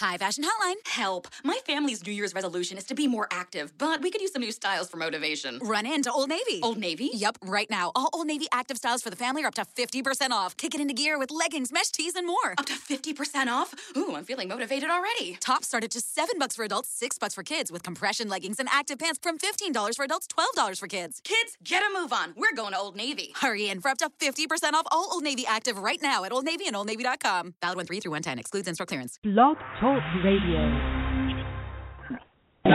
High Fashion Hotline. Help. My family's New Year's resolution is to be more active, but we could use some new styles for motivation. Run into Old Navy. Old Navy? Yep, right now. All Old Navy active styles for the family are up to 50% off. Kick it into gear with leggings, mesh tees, and more. Up to 50% off? Ooh, I'm feeling motivated already. Tops start at just 7 bucks for adults, 6 bucks for kids with compression leggings and active pants from $15 for adults, $12 for kids. Kids, get a move on. We're going to Old Navy. Hurry in for up to 50% off all Old Navy active right now at Old Navy and OldNavy.com. Valid 1 3 through 110. Excludes in-store clearance. Blog Talk Radio. Swing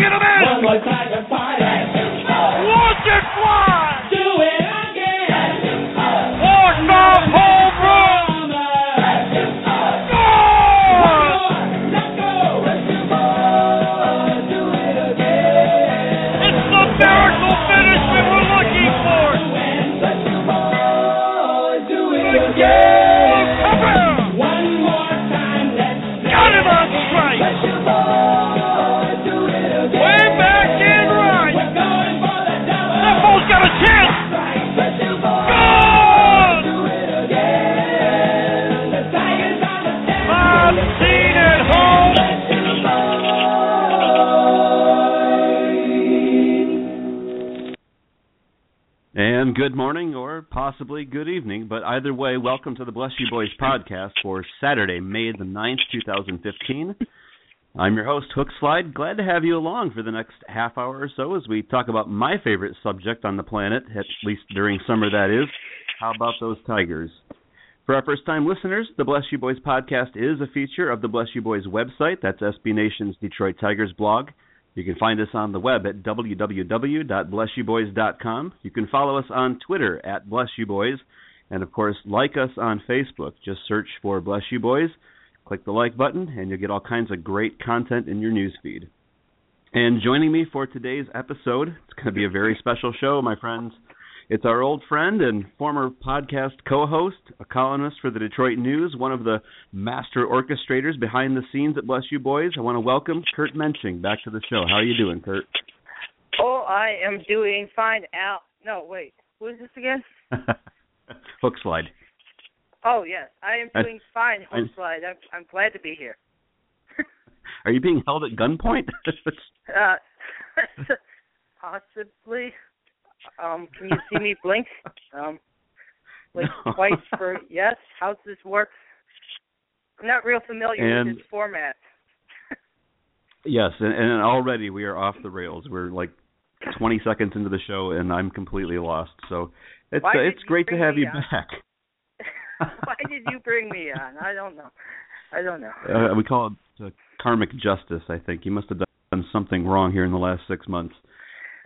it a man! One more time to party. Watch it fly! Do it again. Walk off possibly good evening, but either way, welcome to the Bless You Boys podcast for Saturday, May the 9th, 2015. I'm your host, Hook Slide. Glad to have you along for the next half hour or so as we talk about my favorite subject on the planet, at least during summer, that is. How about those Tigers? For our first time listeners, the Bless You Boys podcast is a feature of the Bless You Boys website. That's SB Nation's Detroit Tigers blog. You can find us on the web at www.blessyouboys.com. You can follow us on Twitter at Bless You Boys. And of course, like us on Facebook. Just search for Bless You Boys, click the like button, and you'll get all kinds of great content in your newsfeed. And joining me for today's episode, it's going to be a very special show, my friends. It's our old friend and former podcast co host, a columnist for the Detroit News, one of the master orchestrators behind the scenes at Bless You Boys. I want to welcome Kurt Mensching back to the show. How are you doing, Kurt? Oh, I am doing fine, Al. No, wait. Who is this again? Hook slide. Oh, yes. I am I- doing fine, I- Hook Slide. I'm, I'm glad to be here. Are you being held at gunpoint? Uh, possibly. Um, can you see me blink? Um, like No. twice for yes. How's this work? I'm not real familiar And- with this format. yes, and, and already we are off the rails. We're like 20 seconds into the show, and I'm completely lost. So it's uh, it's great to have you on? back. Why did you bring me on? I don't know. I don't know. Uh, we call it uh, karmic justice. I think you must have done something wrong here in the last six months.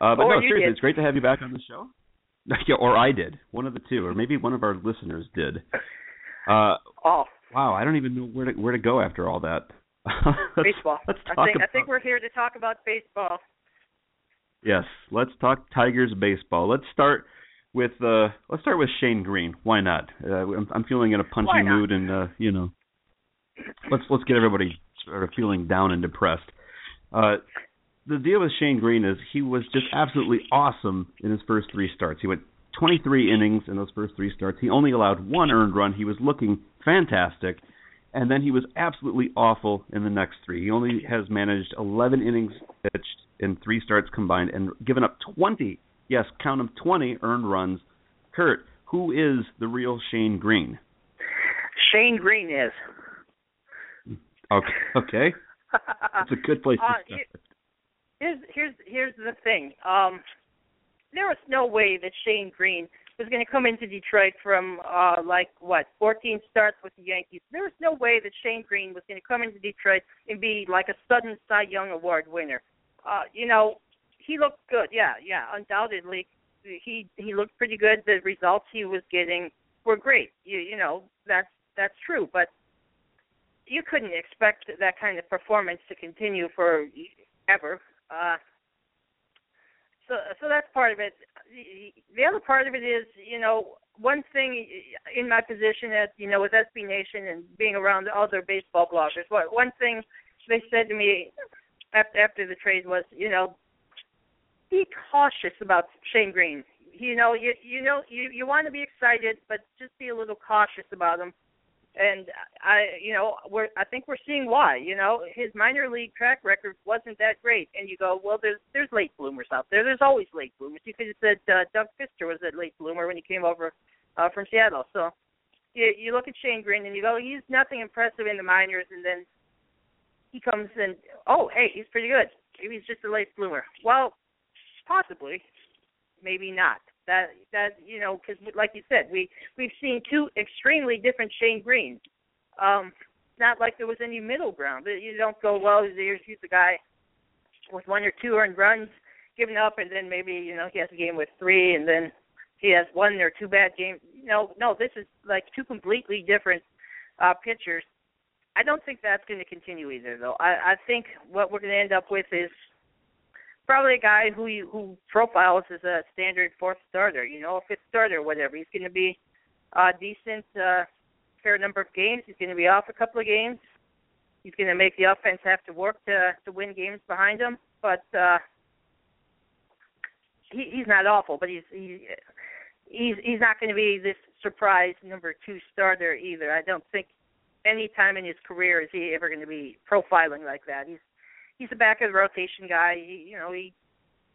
Uh, but Or no, you seriously, did. it's great to have you back on the show. yeah, or I did, one of the two, or maybe one of our listeners did. Uh, Oh, wow, I don't even know where to where to go after all that. let's, baseball. Let's I talk think I think we're here to talk about baseball. yes. Let's talk Tigers baseball. Let's start with uh let's start with Shane Greene. Why not? Uh, I'm, I'm feeling in a punchy mood, and uh, you know, let's let's get everybody sort of feeling down and depressed. Uh, the deal with Shane Greene is he was just absolutely awesome in his first three starts. He went 23 innings in those first three starts. He only allowed one earned run. He was looking fantastic, and then he was absolutely awful in the next three. He only has managed 11 innings pitched in three starts combined and given up 20, yes, count them, 20 earned runs. Kurt, who is the real Shane Greene? Shane Greene is. Okay, okay. That's a good place to Uh, start. Here's here's here's the thing. Um, there was no way that Shane Greene was going to come into Detroit from uh like what 14 starts with the Yankees. There was no way that Shane Greene was going to come into Detroit and be like a sudden Cy Young Award winner. Uh, you know, he looked good. Yeah, yeah, undoubtedly. He he looked pretty good. The results he was getting were great. You you know that's that's true, but you couldn't expect that kind of performance to continue for ever. Uh, so so that's part of it. The- The other part of it is, you know, one thing in my position at you know with SB Nation and being around other baseball bloggers, what one thing they said to me after after the trade was, you know, be cautious about Shane Greene. You know, you you know you you want to be excited, but just be a little cautious about him. And I, you know, we're I think we're seeing why. You know, his minor league track record wasn't that great, and you go, well, there's there's late bloomers out there. There's always late bloomers. You could have said uh, Doug Fister was a late bloomer when he came over uh, from Seattle. So you you look at Shane Greene and you go, he's nothing impressive in the minors, and then he comes and oh, hey, he's pretty good. Maybe he's just a late bloomer. Well, possibly, maybe not that that you know because like you said we we've seen two extremely different Shane Greenes. Um, not like there was any middle ground. You don't go well. Here's he's a guy with one or two earned runs given up, and then maybe you know he has a game with three, and then he has one or two bad games. No, no, this is like two completely different uh, pitchers. I don't think that's going to continue either, though. I, I think what we're going to end up with is probably a guy who you, who profiles as a standard fourth starter, you know, a fifth starter, whatever. He's going to be a decent, uh, fair number of games. He's going to be off a couple of games. He's going to make the offense have to work to to win games behind him, but uh, he, he's not awful. But he's he, he's he's not going to be this surprise number two starter either. I don't think any time in his career is he ever going to be profiling like that. He's he's a back of the rotation guy. He, you know, he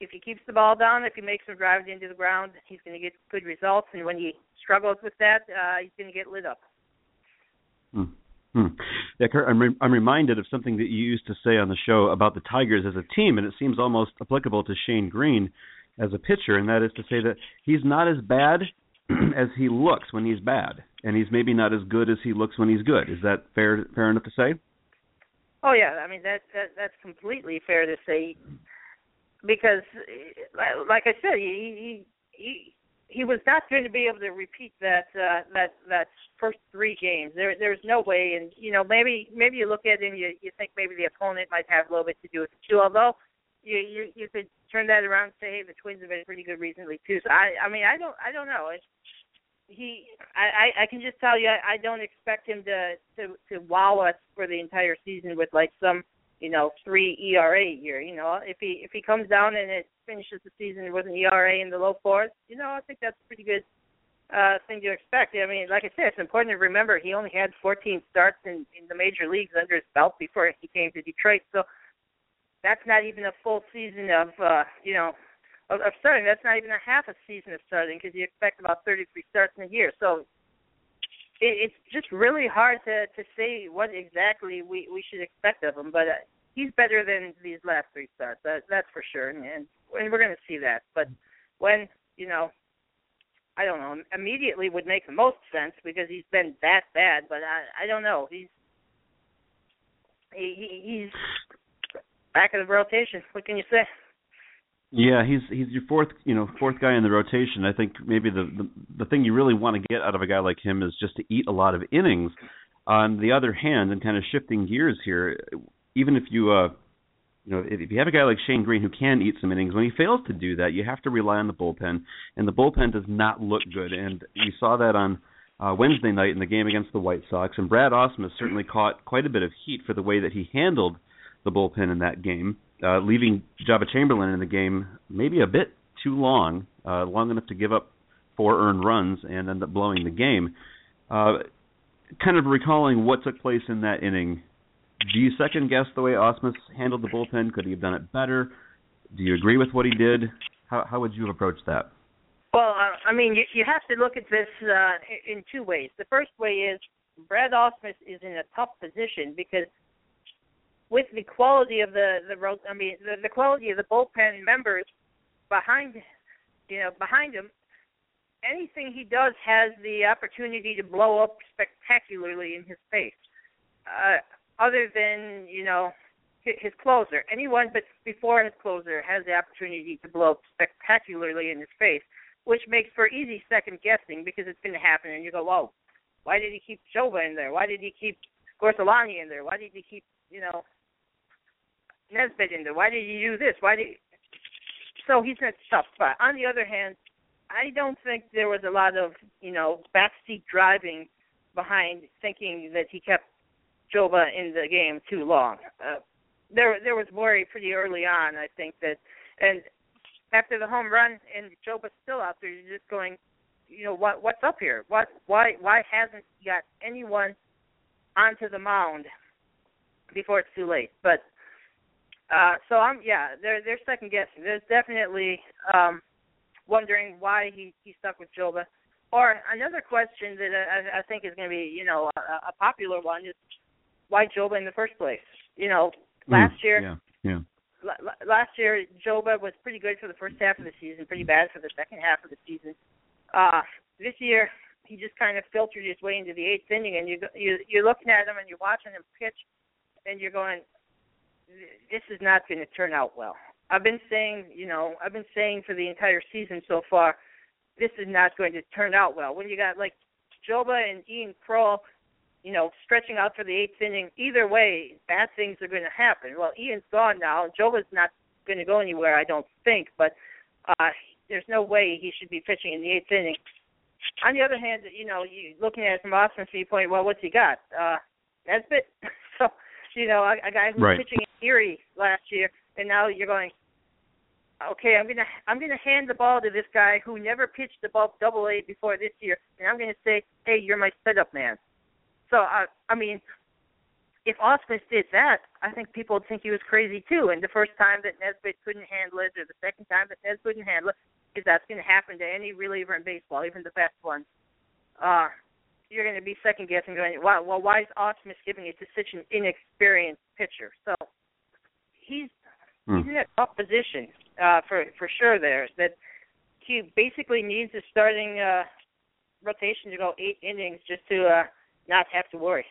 if he keeps the ball down, if he makes some drives into the ground, he's going to get good results. And when he struggles with that, uh, he's going to get lit up. Hmm. Hmm. Yeah, Kurt, I'm, re- I'm reminded of something that you used to say on the show about the Tigers as a team, and it seems almost applicable to Shane Greene as a pitcher, and that is to say that he's not as bad as he looks when he's bad, and he's maybe not as good as he looks when he's good. Is that fair fair enough to say? Oh yeah, I mean that that that's completely fair to say because like I said, he he he, was not going to be able to repeat that uh that that first three games. There there's no way and you know maybe maybe you look at it and you you think maybe the opponent might have a little bit to do with it too, although you you you could turn that around and say hey the Twins have been pretty good recently too. So I I mean I don't I don't know. It's he I, I can just tell you I, I don't expect him to to to wow us for the entire season with like some you know three ERA year. You know if he if he comes down and it finishes the season with an ERA in the low fours, you know I think that's a pretty good uh thing to expect. I mean like I said, it's important to remember he only had 14 starts in in the major leagues under his belt before he came to Detroit. So that's not even a full season of uh you know of, of starting. That's not even a half a season of starting because you expect about 33 starts in a year. So it, it's just really hard to to say what exactly we we should expect of him. But uh, he's better than these last three starts. That that's for sure, and and, we're going to see that. But when you know. I don't know. Immediately would make the most sense because he's been that bad, but I I don't know. He's he, he's back of the rotation. What can you say? Yeah, he's he's your fourth, you know, fourth guy in the rotation. I think maybe the the, the thing you really want to get out of a guy like him is just to eat a lot of innings. On the other hand, and kind of shifting gears here, even if you uh you know, if, you have a guy like Shane Greene who can eat some innings, when he fails to do that, you have to rely on the bullpen, and the bullpen does not look good. And you saw that on uh, Wednesday night in the game against the White Sox, and Brad Ausmus certainly caught quite a bit of heat for the way that he handled the bullpen in that game uh, leaving Joba Chamberlain in the game maybe a bit too long, uh, long enough to give up four earned runs and end up blowing the game. Uh, kind of recalling what took place in that inning, do you second guess the way Ausmus handled the bullpen? Could he have done it better? Do you agree with what he did? How, how would you have approached that? Well, uh, I mean, you, you have to look at this uh, in two ways. The first way is Brad Ausmus is in a tough position because with the quality of the the I mean the, the quality of the bullpen members behind you know behind him, anything he does has the opportunity to blow up spectacularly in his face. Uh, other than you know his closer, anyone but before his closer has the opportunity to blow up spectacularly in his face, which makes for easy second guessing because it's going to happen, and you go, "Whoa, why did he keep Joba in there? Why did he keep Gorzelanny in there? Why did he keep you know Nesbitt in? Why did you do this? Why did? So he's in a tough spot. On the other hand, I don't think there was a lot of you know backseat driving behind thinking that he kept Joba in the game too long. Uh, there there was worry pretty early on. I think that, and after the home run and Joba's still out there, you're just going, you know what what's up here? What why why hasn't he got anyone onto the mound before it's too late. But uh so I'm yeah, they're they're second guessing. There's definitely um wondering why he he stuck with Joba. Or another question that I, I think is going to be, you know, a, a popular one is why Joba in the first place? You know, last Mm, year Yeah. Yeah. la- la- last year Joba was pretty good for the first half of the season, pretty bad for the second half of the season. Uh this year he just kind of filtered his way into the eighth inning, and you you you're looking at him and you're watching him pitch, and you're going, this is not going to turn out well. I've been saying, you know, I've been saying for the entire season so far, this is not going to turn out well. When you got like Joba and Ian Krol, you know, stretching out for the eighth inning, either way, bad things are going to happen. Well, Ian's gone now. Joba's not going to go anywhere, I don't think, but uh there's no way he should be pitching in the eighth inning. On the other hand, you know, you looking at it from Austin's viewpoint, well, what's he got? Uh Nesbitt. so, you know, a, a guy who's Right. pitching in Erie last year, and now you're going, okay, I'm gonna I'm gonna hand the ball to this guy who never pitched above Double A before this year, and I'm gonna say, hey, you're my setup man. So I I mean, if Ausmus did that, I think people would think he was crazy too. And the first time that Nesbitt couldn't handle it, or the second time that Nesbitt couldn't handle it, because that's going to happen to any reliever in baseball, even the best ones. Uh, you're going to be second guessing, going, well, well, why is Ausmus giving it to such an inexperienced pitcher? So he's Hmm. he's in a tough position uh, for for sure. There that he basically needs a starting uh, rotation to go eight innings just to uh, not have to worry.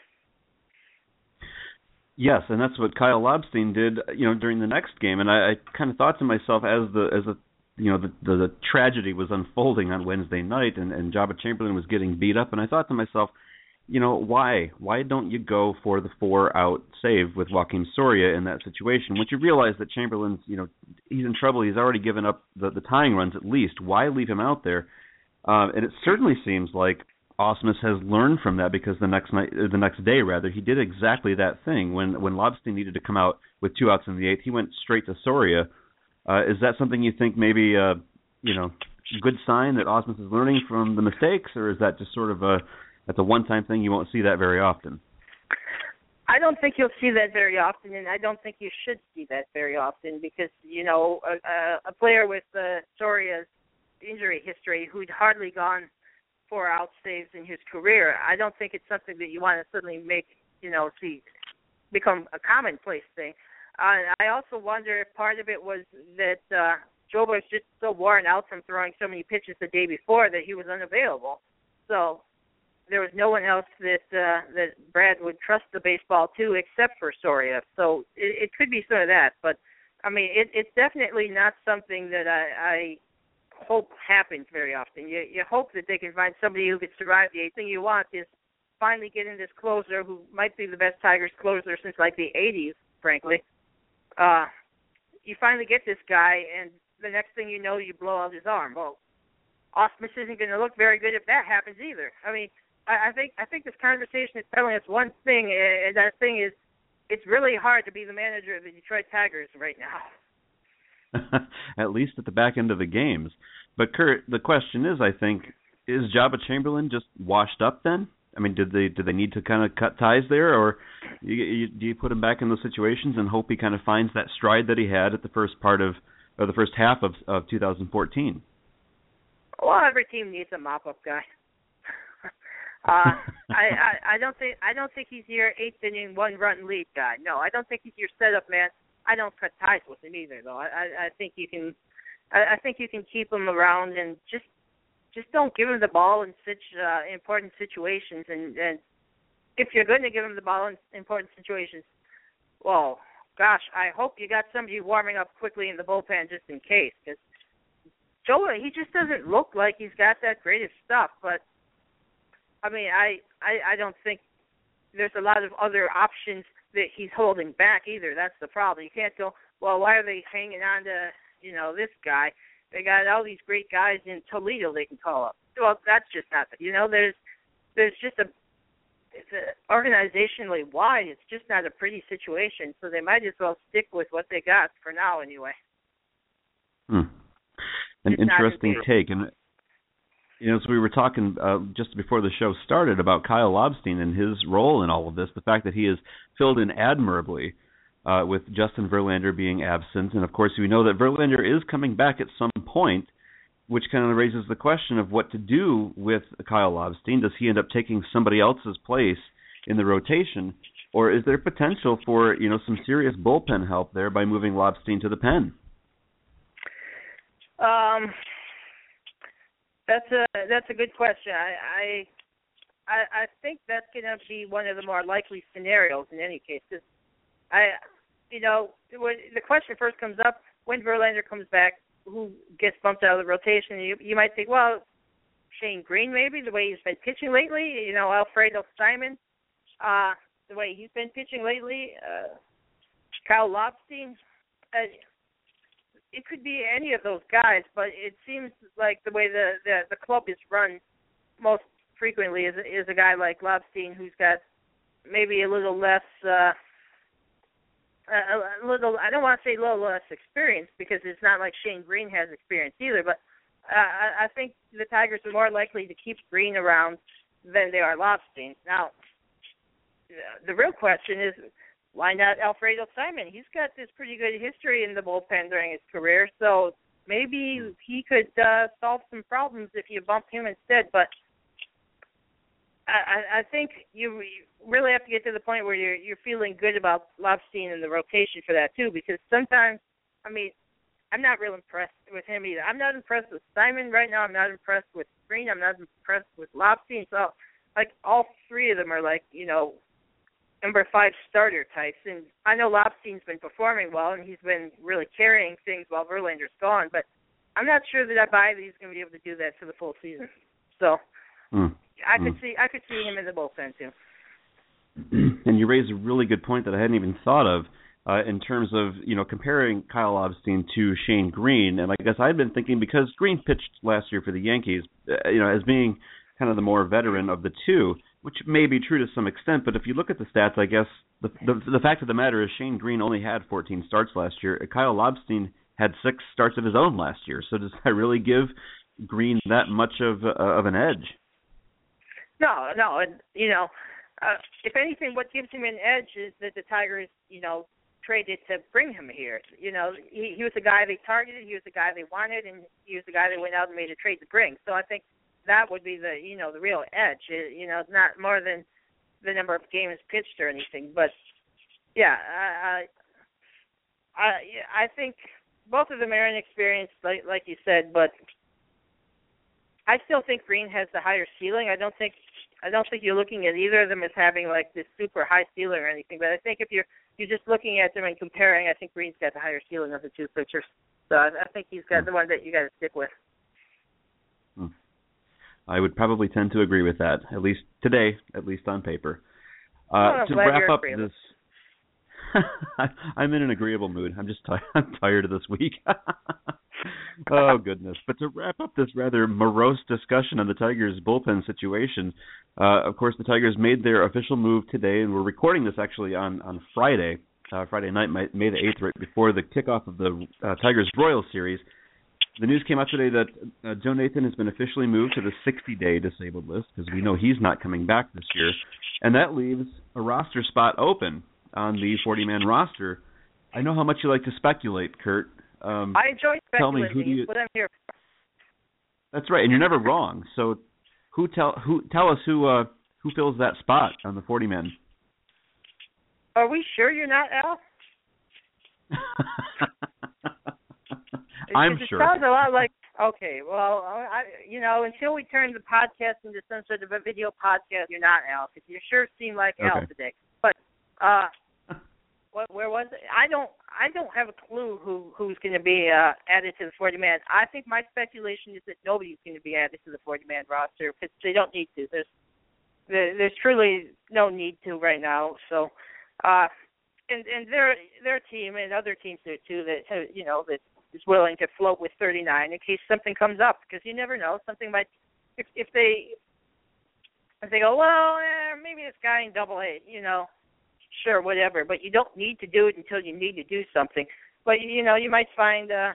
Yes, and that's what Kyle Lobstein did, you know, during the next game. And I, I kind of thought to myself as the as the you know the, the the tragedy was unfolding on Wednesday night, and and Joba Chamberlain was getting beat up, and I thought to myself, you know, why why don't you go for the four out save with Joakim Soria in that situation? Once you realize that Chamberlain's, you know, he's in trouble, he's already given up the the tying runs at least. Why leave him out there? Uh, and it certainly seems like Ausmus has learned from that because the next night, the next day rather, he did exactly that thing. When when Lobstein needed to come out with two outs in the eighth, he went straight to Soria. Uh, is that something you think maybe uh, you know good sign that Ausmus is learning from the mistakes, or is that just sort of a that's a one-time thing? You won't see that very often. I don't think you'll see that very often, and I don't think you should see that very often because you know a, a, player with uh, Soria's injury history who'd hardly gone four out saves in his career. I don't think it's something that you want to suddenly make you know see become a commonplace thing. Uh, I also wonder if part of it was that uh, Joe was just so worn out from throwing so many pitches the day before that he was unavailable. So there was no one else that uh, that Brad would trust the baseball to except for Soria. So it, it could be some of that, but I mean, it, it's definitely not something that I, I hope happens very often. You you hope that they can find somebody who could survive the eighth. Thing you want is finally getting this closer who might be the best Tigers closer since like the '80s, frankly. Uh, you finally get this guy, and the next thing you know, you blow out his arm. Well, Ausmus isn't going to look very good if that happens either. I mean, I, I think I think this conversation is telling us one thing, eh, eh, and that thing is, it's really hard to be the manager of the Detroit Tigers right now. at least at the back end of the games. But Kurt, the question is, I think, is Joba Chamberlain just washed up then? I mean, did they did they need to kind of cut ties there, or you, you, do you put him back in those situations and hope he kind of finds that stride that he had at the first part of or the first half of of 2014? Well, every team needs a mop-up guy. Uh, I, I I don't think I don't think he's your eighth inning one run lead guy. No, I don't think he's your setup man. I don't cut ties with him either, though. I I, I think you can I, I think you can keep him around and just just don't give him the ball in such uh, important situations. And and if you're going to give him the ball in important situations, well, gosh, I hope you got somebody warming up quickly in the bullpen just in case, because Joe he just doesn't look like he's got that greatest stuff. But I mean, I I, I don't think there's a lot of other options that he's holding back either. That's the problem. You can't go, well, why are they hanging on to you know this guy? They got all these great guys in Toledo they can call up. Well, that's just not. the You know, there's there's just a it's a, organizationally wide. It's just not a pretty situation. So they might as well stick with what they got for now, anyway. Hmm. An It's interesting take, and you know, as we were talking uh, just before the show started about Kyle Lobstein and his role in all of this, the fact that he has filled in admirably uh, with Justin Verlander being absent, and of course we know that Verlander is coming back at some point, which kind of raises the question of what to do with Kyle Lobstein. Does he end up taking somebody else's place in the rotation, or is there potential for you know some serious bullpen help there by moving Lobstein to the pen? Um, that's a that's a good question. I I I, think that's going to be one of the more likely scenarios in any case. I, you know, when the question first comes up when Verlander comes back, who gets bumped out of the rotation? You you might think, well, Shane Greene maybe the way he's been pitching lately. You know, Alfredo Simon, uh, the way he's been pitching lately. Uh, Kyle Lobstein. Uh, it could be any of those guys, but it seems like the way the the, the club is run most frequently is is a guy like Lobstein who's got maybe a little less uh a, a little I don't want to say a little less experience because it's not like Shane Greene has experience either, but uh, I, I think the Tigers are more likely to keep Greene around than they are Lobstein. Now, the real question is why not Alfredo Simon? He's got this pretty good history in the bullpen during his career, so maybe he could uh, solve some problems if you bump him instead. But I, I think you really have to get to the point where you're you're feeling good about Lobstein in the rotation for that too, because sometimes, I mean, I'm not real impressed with him either. I'm not impressed with Simon right now. I'm not impressed with Greene. I'm not impressed with Lobstein. So, like, all three of them are like, you know, number five starter types. And I know Lobstein's been performing well, and he's been really carrying things while Verlander's gone. But I'm not sure that I buy that he's going to be able to do that for the full season. So Mm. I could Mm. see I could see him in the bullpen too. and you raise a really good point that I hadn't even thought of uh, in terms of you know comparing Kyle Lobstein to Shane Greene, and I guess I've been thinking because Greene pitched last year for the Yankees, uh, you know, as being kind of the more veteran of the two, which may be true to some extent. But if you look at the stats, I guess the the, the fact of the matter is Shane Greene only had 14 starts last year. Kyle Lobstein had six starts of his own last year. So does that really give Greene that much of uh, of an edge? No, no, and you know, uh, if anything, what gives him an edge is that the Tigers, you know, traded to bring him here. You know, he, he was the guy they targeted, he was the guy they wanted, and he was the guy they went out and made a trade to bring. So I think that would be the, you know, the real edge. It, you know, it's not more than the number of games pitched or anything, but yeah, I, I, I, I think both of them are inexperienced, like like you said, but I still think Greene has the higher ceiling. I don't think I don't think you're looking at either of them as having like this super high ceiling or anything. But I think if you're you're just looking at them and comparing, I think Greene's got the higher ceiling of the two pitchers. So I, I think he's got the one that you got to stick with. I would probably tend to agree with that, at least today, at least on paper. Uh, I'm to wrap up agreeable. this, I'm in an agreeable mood. I'm just tired. I'm tired of this week. oh goodness! But to wrap up this rather morose discussion on the Tigers' bullpen situation, uh, of course the Tigers made their official move today, and we're recording this actually on on Friday, uh, Friday night, May the eighth, right before the kickoff of the uh, Tigers Royals series. The news came out today that uh, Joe Nathan has been officially moved to the 60-day disabled list because we know he's not coming back this year, and that leaves a roster spot open on the 40-man roster. I know how much you like to speculate, Kurt. Um, I enjoy Tell me, speculating. who do you- What I'm here for. that's right, and you're never wrong. So, who tell who tell us who uh, who fills that spot on the 40 men? Are we sure you're not Al? I'm sure. It sounds a lot like okay. Well, I, you know, until we turn the podcast into some sort of a video podcast, you're not Al because you sure seem like Al Okay. today. But uh, what, where was it? I don't. I don't have a clue who who's going to be uh, added to the 40 man. I think my speculation is that nobody's going to be added to the 40 man roster because they don't need to. There's there, there's truly no need to right now. So, uh, and and their their team and other teams there too that have, you know that is willing to float with 39 in case something comes up because you never know something might if if they if they go well eh, maybe this guy in double A you know sure whatever but you don't need to do it until you need to do something but you know you might find uh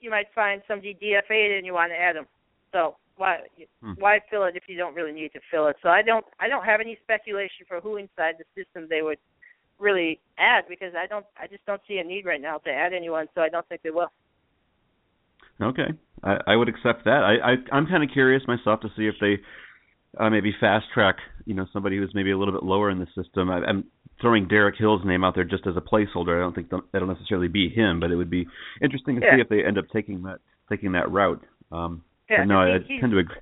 you might find somebody DFA'd and you want to add them so why Hmm. why fill it if you don't really need to fill it? So I don't I don't have any speculation for who inside the system they would really add because I don't I just don't see a need right now to add anyone. So I don't think they will. Okay, I, I would accept that. I, I I'm kind of curious myself to see if they uh, maybe fast track, you know, somebody who's maybe a little bit lower in the system. I, I'm throwing Derek Hill's name out there just as a placeholder. I don't think th- that'll necessarily be him, but it would be interesting to Yeah. see if they end up taking that taking that route. Um, Yeah, no, I, I tend to agree.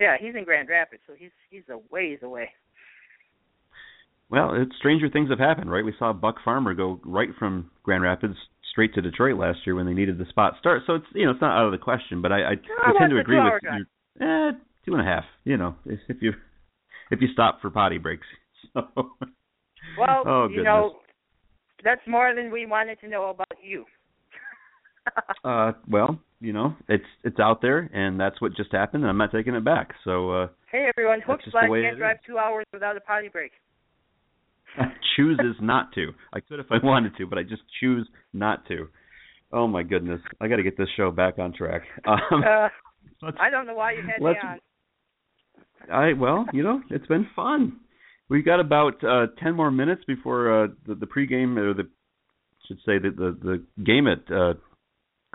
Yeah, he's in Grand Rapids, so he's he's a ways away. Well, it's stranger things have happened, right? We saw Buck Farmer go right from Grand Rapids straight to Detroit last year when they needed the spot start. So it's you know it's not out of the question, but I, I, I tend to agree with drive? you. Eh, two and a half. You know, if if you if you stop for potty breaks. So. Well, oh, you goodness. know, that's more than we wanted to know about you. Uh, well, you know, it's it's out there, and that's what just happened, and I'm not taking it back. So uh, hey everyone, That's Hook just the Slack way can't drive is. two hours without a potty break. chooses not to. I could if I wanted to, but I just choose not to. Oh my goodness, I got to get this show back on track. Um, Uh, I don't know why you had me on. I well, you know, it's been fun. We've got about uh ten more minutes before uh the, the pregame or the should say the the, the game at uh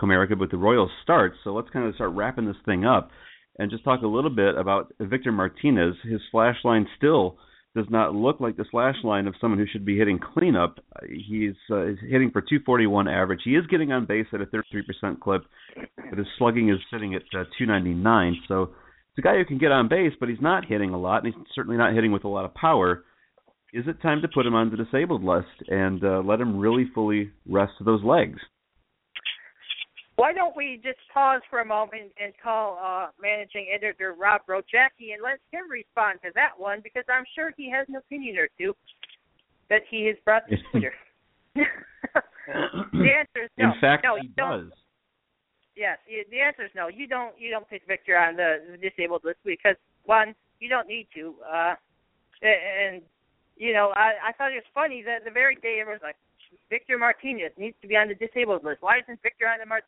Comerica with the Royals starts. So let's kind of start wrapping this thing up and just talk a little bit about Victor Martinez. His slash line still does not look like the slash line of someone who should be hitting cleanup. He's, uh, hitting for 241 average. He is getting on base at a 33% clip, but his slugging is sitting at uh, 299. So it's a guy who can get on base, but he's not hitting a lot, and he's certainly not hitting with a lot of power. Is it time to put him on the disabled list and uh, let him really fully rest those legs? Why don't we just pause for a moment and call uh, managing editor Rob Rogacki and let him respond to that one because I'm sure he has an opinion or two that he has brought to Twitter. the answer is no. In fact, no, he does. Yes, the answer is no. You don't. You don't pick Victor on the, the disabled list because one, you don't need to. Uh, and you know, I I thought it was funny that the very day everyone's like, Victor Martinez needs to be on the disabled list. Why isn't Victor on the Mar-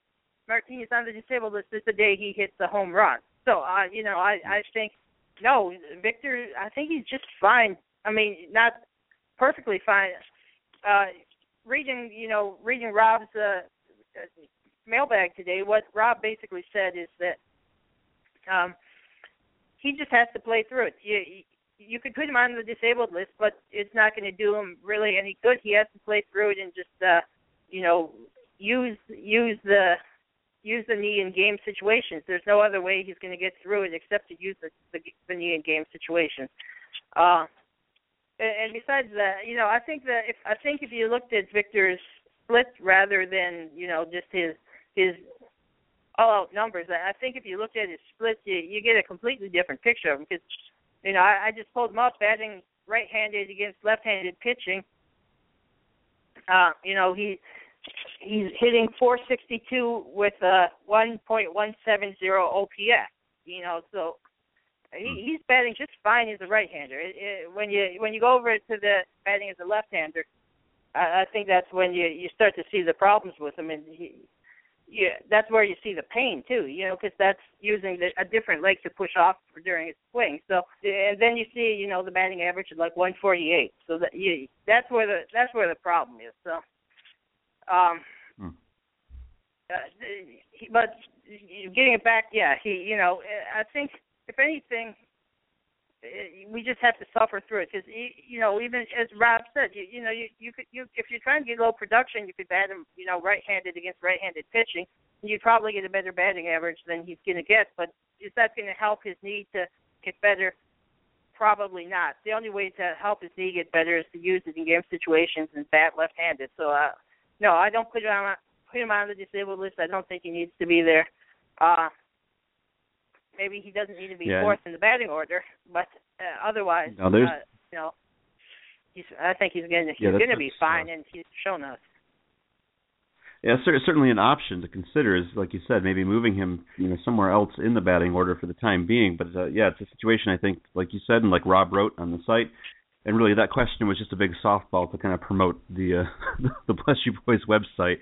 Martinez on the disabled list? Is the day he hits the home run. So, uh, you know, I I think no, Victor. I think he's just fine. I mean, not perfectly fine. Uh, reading, you know, reading Rob's uh, uh, mailbag today, what Rob basically said is that um, he just has to play through it. You you could put him on the disabled list, but it's not going to do him really any good. He has to play through it and just uh, you know use use the use the knee in game situations. There's no other way he's going to get through it except to use the the, the knee in game situations. Uh, and, and besides that, you know, I think that if I think if you looked at Victor's split rather than you know just his his all out numbers, I think if you looked at his split, you you get a completely different picture of him because you know I, I just pulled him up batting right-handed against left-handed pitching. Uh, you know he he's hitting 462 with a 1.170 OPS. You know, so he, hmm. he's batting just fine as a right-hander. It, it, when you when you go over to the batting as a left-hander, I, I think that's when you you start to see the problems with him, and he, yeah, that's where you see the pain too. You know, because that's using the, a different leg to push off during his swing. So, and then you see, you know, the batting average is like 148. So that you that's where the that's where the problem is. So, um, Hmm. uh, but getting it back, yeah, he, you know, I think if anything, eh, we just have to suffer through it because you know even as Rob said you you know you you could you if you're trying to get low production you could bat him you know right-handed against right-handed pitching and you'd probably get a better batting average than he's going to get but is that going to help his knee to get better probably not the only way to help his knee get better is to use it in game situations and bat left-handed so uh no I don't put him on put him on the disabled list I don't think he needs to be there uh maybe he doesn't need to be Yeah. fourth in the batting order, but uh, otherwise, No, there's- uh, you know, he's. I think he's going to he's Yeah, going to be fine, uh, and he's shown us. Yeah, cer- certainly an option to consider is, like you said, maybe moving him, you know, somewhere else in the batting order for the time being. But uh, yeah, it's a situation I think, like you said, and like Rob wrote on the site, and really that question was just a big softball to kind of promote the uh, the Bless You Boys website.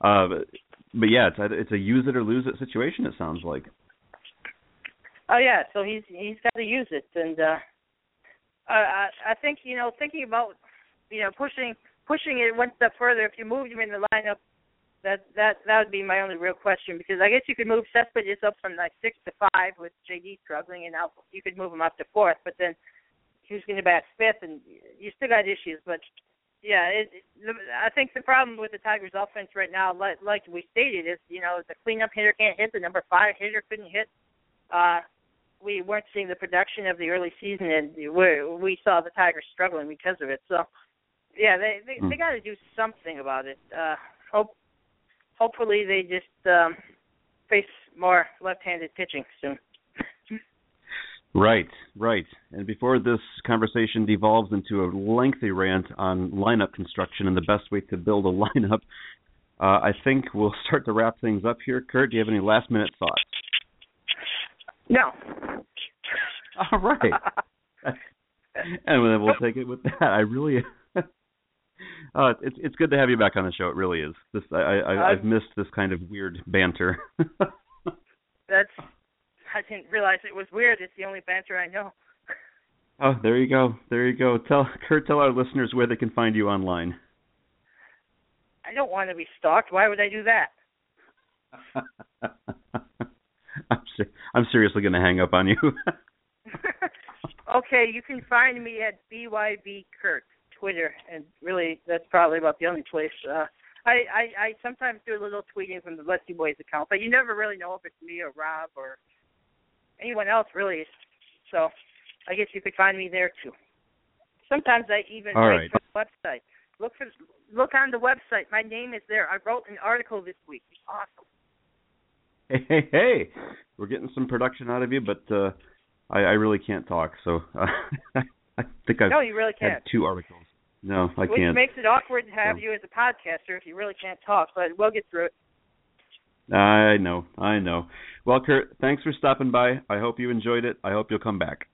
Uh, but, yeah, it's either, it's a use it or lose it situation. It sounds like. Oh yeah, so he's he's got to use it, and uh, I I think you know thinking about you know pushing pushing it one step further. If you moved him in the lineup, that that that would be my only real question because I guess you could move Cespedes up from like six to five with JD struggling, and now you could move him up to fourth, but then who's going to bat fifth, and you still got issues. But yeah, it, it, I think the problem with the Tigers' offense right now, like, like we stated, is you know the cleanup hitter can't hit, the number five hitter couldn't hit. Uh, we weren't seeing the production of the early season, and we we saw the Tigers struggling because of it. So, yeah, they they, Hmm. they got to do something about it. Uh, hope hopefully they just um, face more left-handed pitching soon. Right, right. And before this conversation devolves into a lengthy rant on lineup construction and the best way to build a lineup, uh, I think we'll start to wrap things up here. Kurt, do you have any last minute thoughts? No. All right. and then we'll take it with that. I really, uh, it's it's good to have you back on the show. It really is. This I, I I've missed this kind of weird banter. That's I didn't realize it was weird. It's the only banter I know. oh, there you go. There you go. Tell Kurt, tell our listeners where they can find you online. I don't want to be stalked. Why would I do that? I'm ser- I'm seriously going to hang up on you. okay, you can find me at BYB Kurt Twitter, and really that's probably about the only place. Uh, I, I I sometimes do a little tweeting from the Let's See Boys account, but you never really know if it's me or Rob or anyone else really. So I guess you could find me there too. Sometimes I even All write right. for the website. Look for look on the website. My name is there. I wrote an article this week. It's awesome. hey, hey, hey, we're getting some production out of you, but uh, I, I really can't talk. So uh, I think I've No, you really can't. two articles. No, I Which can't. Which makes it awkward to have So- you as a podcaster if you really can't talk, but we'll get through it. I know, I know. Well, Kurt, thanks for stopping by. I hope you enjoyed it. I hope you'll come back.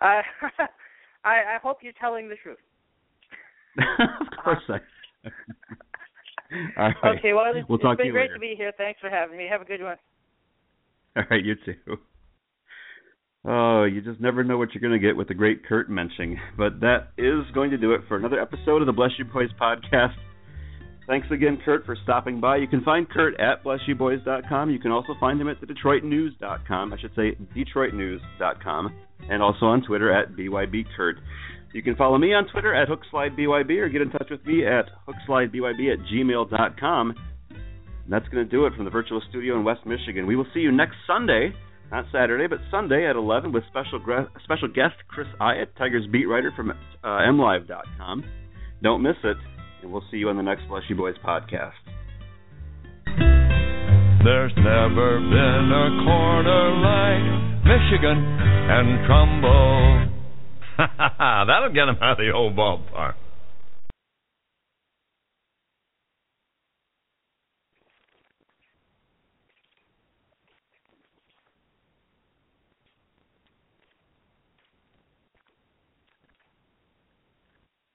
Uh, I, I hope you're telling the truth. of course I. All right. Okay, well, it's, we'll it's been to great later. to be here. Thanks for having me. Have a good one. All right, you too. Oh, you just never know what you're going to get with the great Kurt Mensching. But that is going to do it for another episode of the Bless You Boys podcast. Thanks again, Kurt, for stopping by. You can find Kurt at blessyouboys.com. You can also find him at the DetroitNews.com. I should say DetroitNews.com. And also on Twitter at BYBKurt. You can follow me on Twitter at HookslideBYB or get in touch with me at HookslideBYB at gmail.com. And that's going to do it from the virtual studio in West Michigan. We will see you next Sunday, not Saturday, but Sunday at 11 with special special guest Chris Iott, Tigers beat writer from uh, MLive.com. Don't miss it, and we'll see you on the next Bless You Boys podcast. There's never been a corner like Michigan and Trumbull. That'll get him out of the old ballpark.